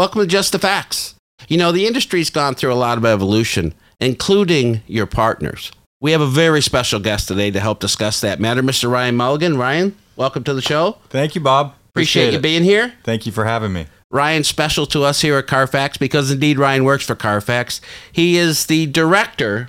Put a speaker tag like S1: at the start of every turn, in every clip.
S1: Welcome to Just the Facts. You know, the industry's gone through a lot of evolution, including your partners. We have a very special guest today to help discuss that matter, Mr. Ryan Mulligan. Ryan, welcome to the show.
S2: Thank you, Bob.
S1: Appreciate, you being here.
S2: Thank you for having me.
S1: Ryan's special to us here at Carfax because indeed Ryan works for Carfax. He is the director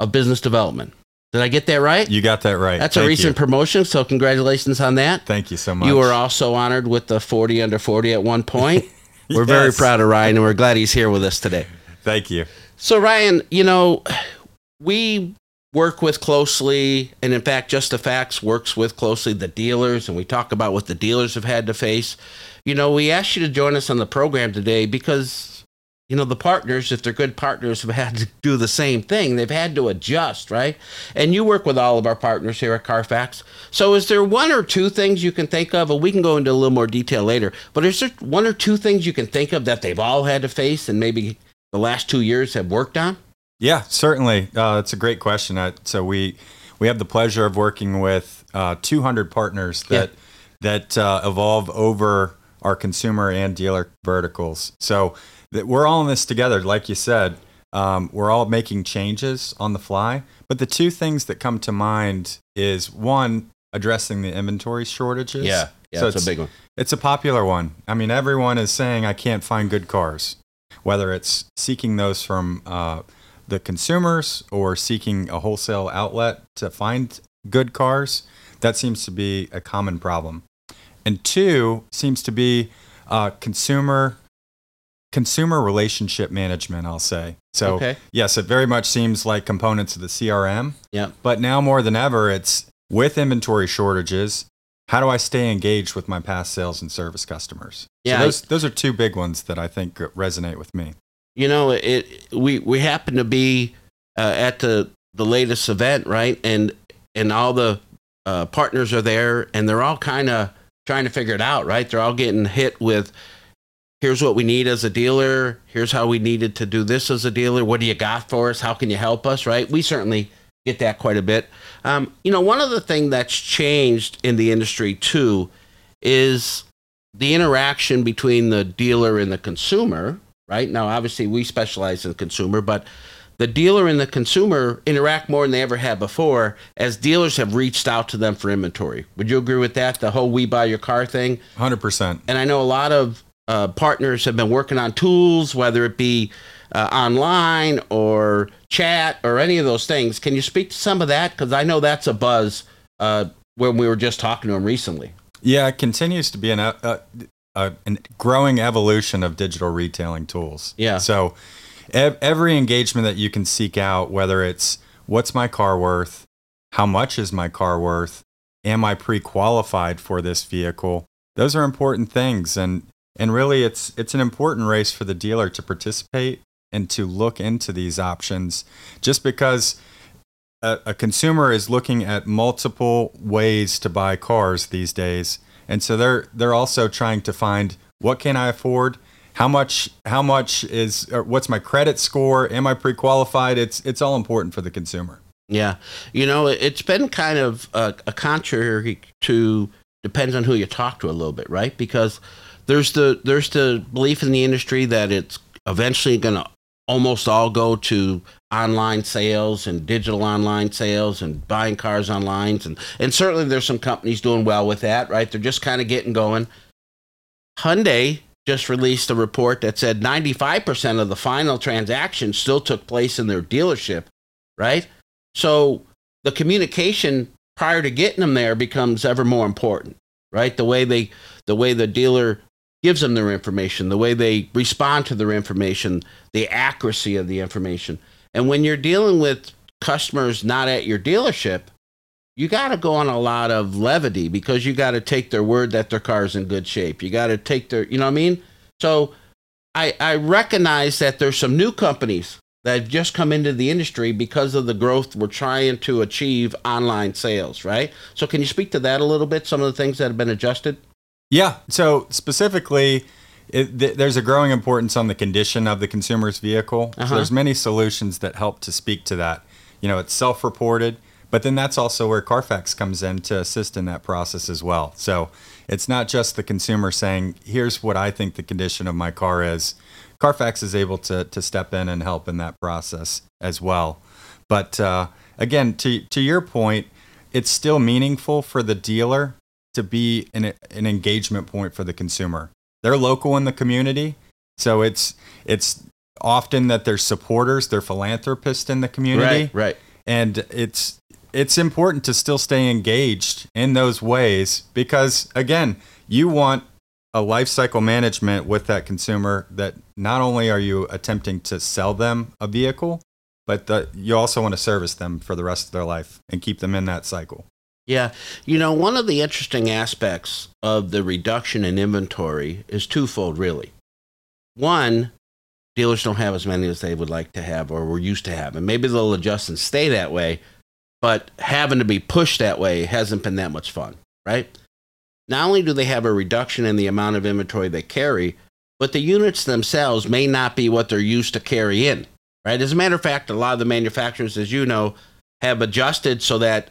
S1: of business development. Did I get that right?
S2: You got that right.
S1: That's a recent
S2: you.
S1: promotion, so congratulations on that.
S2: Thank you so much.
S1: You were also honored with the 40 under 40 at one point. We're very proud of Ryan and we're glad he's here with us today.
S2: Thank you.
S1: So, Ryan, you know, we work with closely, and in fact, Just the Facts works with closely the dealers, and we talk about what the dealers have had to face. You know, we asked you to join us on the program today because, you know, the partners, if they're good partners, have had to do the same thing. They've had to adjust, right? And you work with all of our partners here at Carfax. So, is there one or two things you can think of? And we can go into a little more detail later, but is there one or two things you can think of that they've all had to face and maybe the last two years have worked on?
S2: Yeah, certainly. Uh, that's a great question. Uh, so we we have the pleasure of working with uh, 200 partners that that uh, evolve over our consumer and dealer verticals. So that we're all in this together, like you said. Um, we're all making changes on the fly. But the two things that come to mind is one addressing the inventory shortages.
S1: Yeah, yeah,
S2: So
S1: it's, a big one.
S2: It's a popular one. I mean, everyone is saying I can't find good cars, whether it's seeking those from uh, the consumers or seeking a wholesale outlet to find good cars. That seems to be a common problem. And two seems to be uh, consumer consumer relationship management. I'll say so.
S1: Okay.
S2: Yes, it very much seems like components of the CRM.
S1: Yeah.
S2: But now more than ever, it's with inventory shortages. How do I stay engaged with my past sales and service customers?
S1: Yeah,
S2: so those those are two big ones that I think resonate with me.
S1: You know, it we we happen to be uh, at the the latest event, right? And and all the uh, partners are there, and they're all kind of trying to figure it out, right? They're all getting hit with. Here's what we need as a dealer. Here's how we needed to do this as a dealer. What do you got for us? How can you help us? Right? We certainly get that quite a bit. Um, you know, one of the things that's changed in the industry too is the interaction between the dealer and the consumer, right? Now, obviously, we specialize in consumer, but the dealer and the consumer interact more than they ever have before as dealers have reached out to them for inventory. Would you agree with that? The whole we buy your car thing?
S2: Hundred percent.
S1: And I know a lot of uh, partners have been working on tools, whether it be uh, online or chat or any of those things. Can you speak to some of that? Because I know that's a buzz uh, when we were just talking to them recently.
S2: Yeah, it continues to be an uh, uh, a an growing evolution of digital retailing tools.
S1: Yeah.
S2: So every engagement that you can seek out, whether it's what's my car worth, how much is my car worth, am I pre-qualified for this vehicle? Those are important things, and and really, it's it's an important race for the dealer to participate and to look into these options, just because. A, a consumer is looking at multiple ways to buy cars these days, and so they're they're also trying to find what can I afford, how much how much is what's my credit score, am I pre-qualified? It's it's all important for the consumer.
S1: Yeah, you know, it's been kind of a, a contrary to depends on who you talk to a little bit, right? Because there's the there's the belief in the industry that it's eventually going to almost all go to online sales and digital online sales and buying cars online and and certainly there's some companies doing well with that, right? They're just kind of getting going. Hyundai just released a report that said 95% of the final transactions still took place in their dealership, right? So the communication prior to getting them there becomes ever more important, right? The way they, the way the dealer gives them their information, the way they respond to their information, the accuracy of the information. And when you're dealing with customers not at your dealership, you got to go on a lot of levity because you got to take their word that their car's in good shape. You got to take their, you know what I mean? So I, I recognize that there's some new companies that have just come into the industry because of the growth we're trying to achieve online sales, right? So can you speak to that a little bit? Some of the things that have been adjusted?
S2: Yeah. So specifically, it, th- there's a growing importance on the condition of the consumer's vehicle.
S1: Uh-huh.
S2: So there's many solutions that help to speak to that. You know, it's self-reported, But then that's also where Carfax comes in to assist in that process as well. So it's not just the consumer saying, here's what I think the condition of my car is. Carfax is able to, to step in and help in that process as well. But uh, again, to, to your point, it's still meaningful for the dealer to be an, an engagement point for the consumer. They're local in the community, so it's it's often that they're supporters, they're philanthropists in the community,
S1: Right, right.
S2: and it's it's important to still stay engaged in those ways because again, you want a life cycle management with that consumer that not only are you attempting to sell them a vehicle, but that you also want to service them for the rest of their life and keep them in that cycle.
S1: Yeah. You know, one of the interesting aspects of the reduction in inventory is twofold, really. One, dealers don't have as many as they would like to have or were used to have. And maybe they'll adjust and stay that way, but having to be pushed that way hasn't been that much fun, right? Not only do they have a reduction in the amount of inventory they carry, but the units themselves may not be what they're used to carry in, right? As a matter of fact, a lot of the manufacturers, as you know, have adjusted so that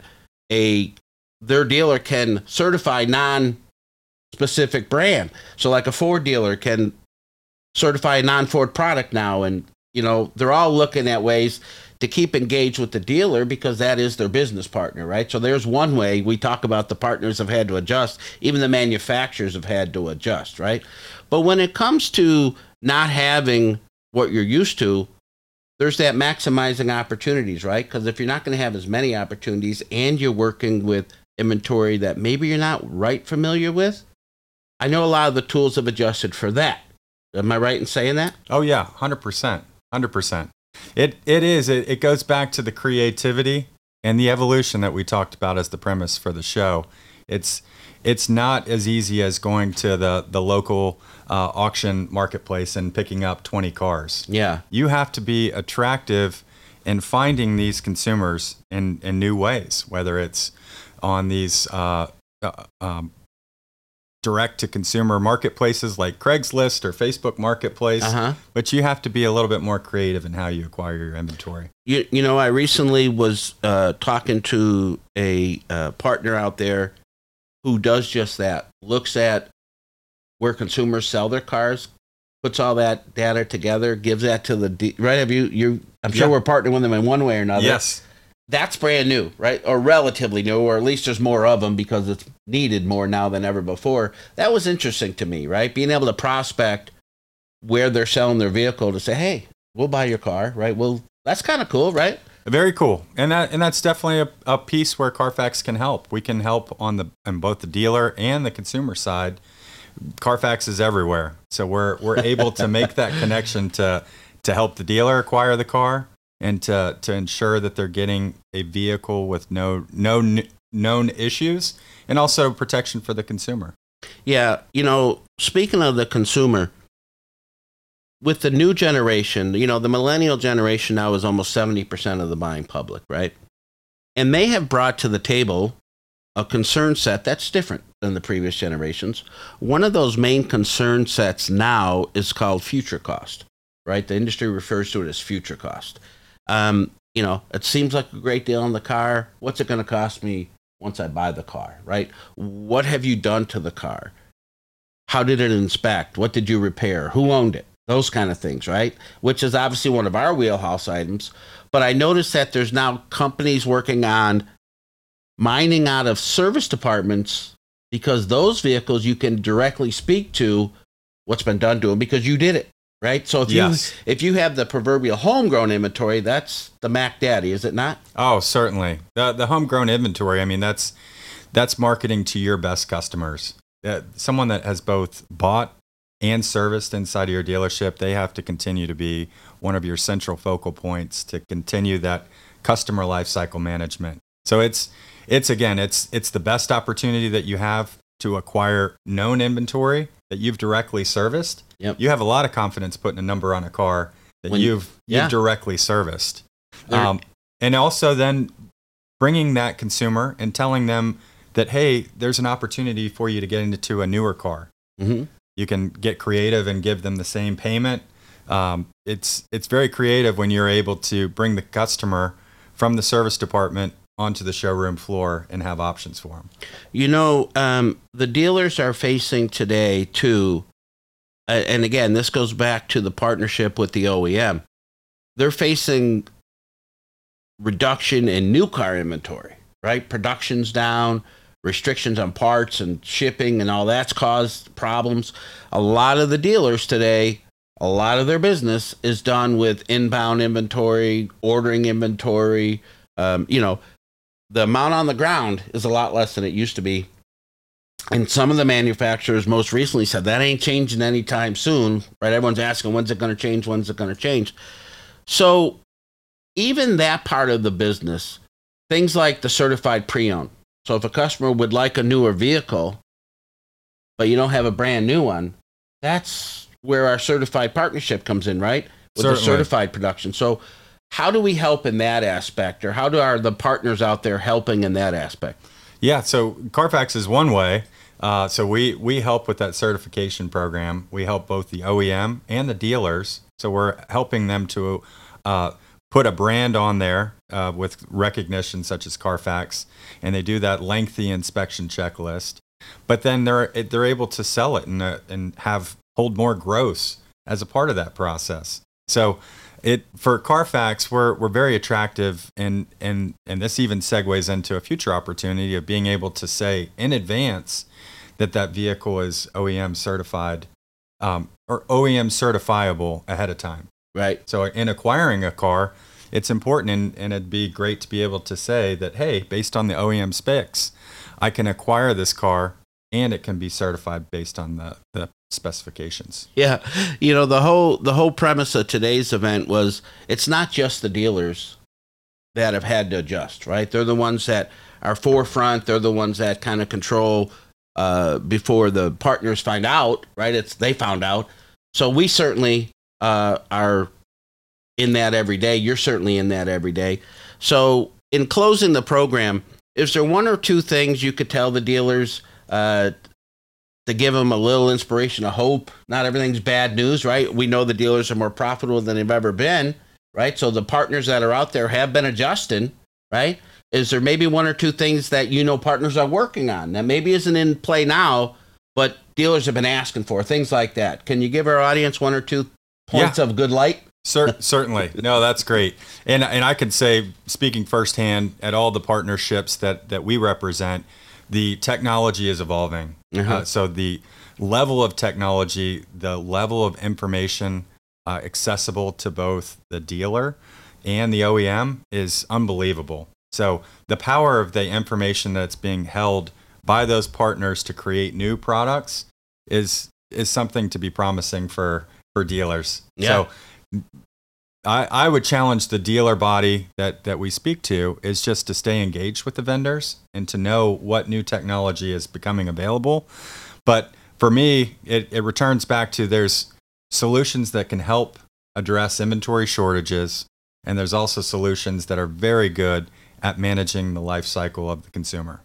S1: a their dealer can certify non specific brand. So like a Ford dealer can certify a non Ford product now and you know, they're all looking at ways to keep engaged with the dealer because that is their business partner, right? So there's one way we talk about the partners have had to adjust, even the manufacturers have had to adjust, right? But when it comes to not having what you're used to, there's that maximizing opportunities, right? Because if you're not going to have as many opportunities and you're working with inventory that maybe you're not right familiar with, I know a lot of the tools have adjusted for that. Am I right in saying that?
S2: Oh yeah, hundred percent, hundred percent. It it is. It, it goes back to the creativity and the evolution that we talked about as the premise for the show. It's it's not as easy as going to the the local uh, auction marketplace and picking up twenty cars.
S1: Yeah.
S2: You have to be attractive in finding these consumers in in new ways, whether it's on these uh, uh, um, direct to consumer marketplaces like Craigslist or Facebook Marketplace,
S1: Uh huh.
S2: but you have to be a little bit more creative in how you acquire your inventory.
S1: You, you know, I recently was uh, talking to a uh, partner out there who does just that. Looks at where consumers sell their cars, puts all that data together, gives that to the de- right. Have you? You? I'm sure
S2: Yeah.
S1: we're partnering with them in one way or another.
S2: Yes.
S1: That's brand new, right? Or relatively new, or at least there's more of them because it's needed more now than ever before. That was interesting to me, right? Being able to prospect where they're selling their vehicle to say, "Hey, we'll buy your car," right? Well, that's kind of cool, right?
S2: Very cool, and that and that's definitely a, a piece where Carfax can help. We can help on the on both the dealer and the consumer side. Carfax is everywhere, so we're we're able to make that connection to to help the dealer acquire the car and to to ensure that they're getting a vehicle with no no kn- known issues and also protection for the consumer.
S1: Yeah, you know, speaking of the consumer, with the new generation, you know, the millennial generation now is almost 70% of the buying public, right? And they have brought to the table a concern set that's different than the previous generations. One of those main concern sets now is called future cost, right? The industry refers to it as future cost. Um, you know, it seems like a great deal on the car. What's it going to cost me once I buy the car, right? What have you done to the car? How did it inspect? What did you repair? Who owned it? Those kind of things, right? Which is obviously one of our wheelhouse items. But I noticed that there's now companies working on mining out of service departments because those vehicles you can directly speak to what's been done to them because you did it, right? So if
S2: Yes.
S1: you if you have the proverbial homegrown inventory, that's the Mac Daddy, is it not?
S2: Oh, certainly. The the homegrown inventory. I mean, that's that's marketing to your best customers. Uh, someone that has both bought and serviced inside of your dealership, they have to continue to be one of your central focal points to continue that customer lifecycle management. So it's it's again, it's it's the best opportunity that you have to acquire known inventory that you've directly serviced.
S1: Yep.
S2: You have a lot of confidence putting a number on a car that
S1: When-
S2: you've
S1: yeah.
S2: you've directly serviced. Um, and also then bringing that consumer and telling them that hey there's an opportunity for you to get into a newer car
S1: hmm
S2: you can get creative and give them the same payment um, it's it's very creative when you're able to bring the customer from the service department onto the showroom floor and have options for them.
S1: You know, um, the dealers are facing today too, and again, this goes back to the partnership with the OEM. They're facing reduction in new car inventory, right? Production's down, restrictions on parts and shipping and all that's caused problems. A lot of the dealers today, a lot of their business is done with inbound inventory, ordering inventory. Um, you know, the amount on the ground is a lot less than it used to be. And some of the manufacturers most recently said that ain't changing anytime soon, right? Everyone's asking when's it going to change? When's it going to change? So, even that part of the business, things like the certified pre owned. So, if a customer would like a newer vehicle, but you don't have a brand new one, that's where our certified partnership comes in, right? With
S2: Certainly.
S1: the certified production. So, how do we help in that aspect, or how do our the partners out there helping in that aspect?
S2: Yeah, so Carfax is one way. Uh, so we we help with that certification program. We help both the OEM and the dealers. So we're helping them to uh, put a brand on there uh, with recognition such as Carfax, and they do that lengthy inspection checklist. But then they're they're able to sell it and uh, and have hold more gross as a part of that process. So it for Carfax, we're we're very attractive, and and and this even segues into a future opportunity of being able to say in advance that that vehicle is OEM certified um, or OEM certifiable ahead of time.
S1: Right.
S2: So in acquiring a car, it's important, and, and it'd be great to be able to say that hey, based on the OEM specs, I can acquire this car, and it can be certified based on the the specifications.
S1: Yeah, you know the whole the whole premise of today's event was it's not just the dealers that have had to adjust, right? They're the ones that are forefront. They're the ones that kind of control uh, before the partners find out, right? It's they found out. So we certainly uh, are in that every day. You're certainly in that every day. So in closing the program, is there one or two things you could tell the dealers? Uh, to give them a little inspiration, a hope. Not everything's bad news, right? We know the dealers are more profitable than they've ever been, right? So the partners that are out there have been adjusting, right? Is there maybe one or two things that you know partners are working on that maybe isn't in play now, but dealers have been asking for things like that? Can you give our audience one or two points
S2: Yeah.
S1: of good light?
S2: Cer- certainly. No, that's great. And and I could say, speaking firsthand, at all the partnerships that that we represent, the technology is evolving.
S1: Uh-huh.
S2: Uh, so the level of technology, the level of information uh, accessible to both the dealer and the OEM is unbelievable. So the power of the information that's being held by those partners to create new products is is something to be promising for for dealers.
S1: Yeah.
S2: So I, I would challenge the dealer body that, that we speak to is just to stay engaged with the vendors and to know what new technology is becoming available. But for me, it, it returns back to there's solutions that can help address inventory shortages, and there's also solutions that are very good at managing the life cycle of the consumer.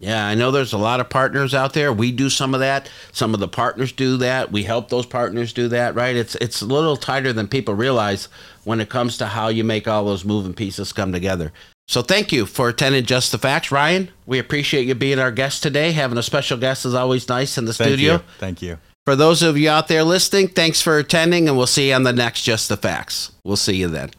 S1: Yeah, I know there's a lot of partners out there. We do some of that. Some of the partners do that. We help those partners do that, right? It's it's a little tighter than people realize when it comes to how you make all those moving pieces come together. So thank you for attending Just the Facts, Ryan. We appreciate you being our guest today. Having a special guest is always nice in the
S2: Thank
S1: studio.
S2: you. Thank you.
S1: For those of you out there listening, thanks for attending, and we'll see you on the next Just the Facts. We'll see you then.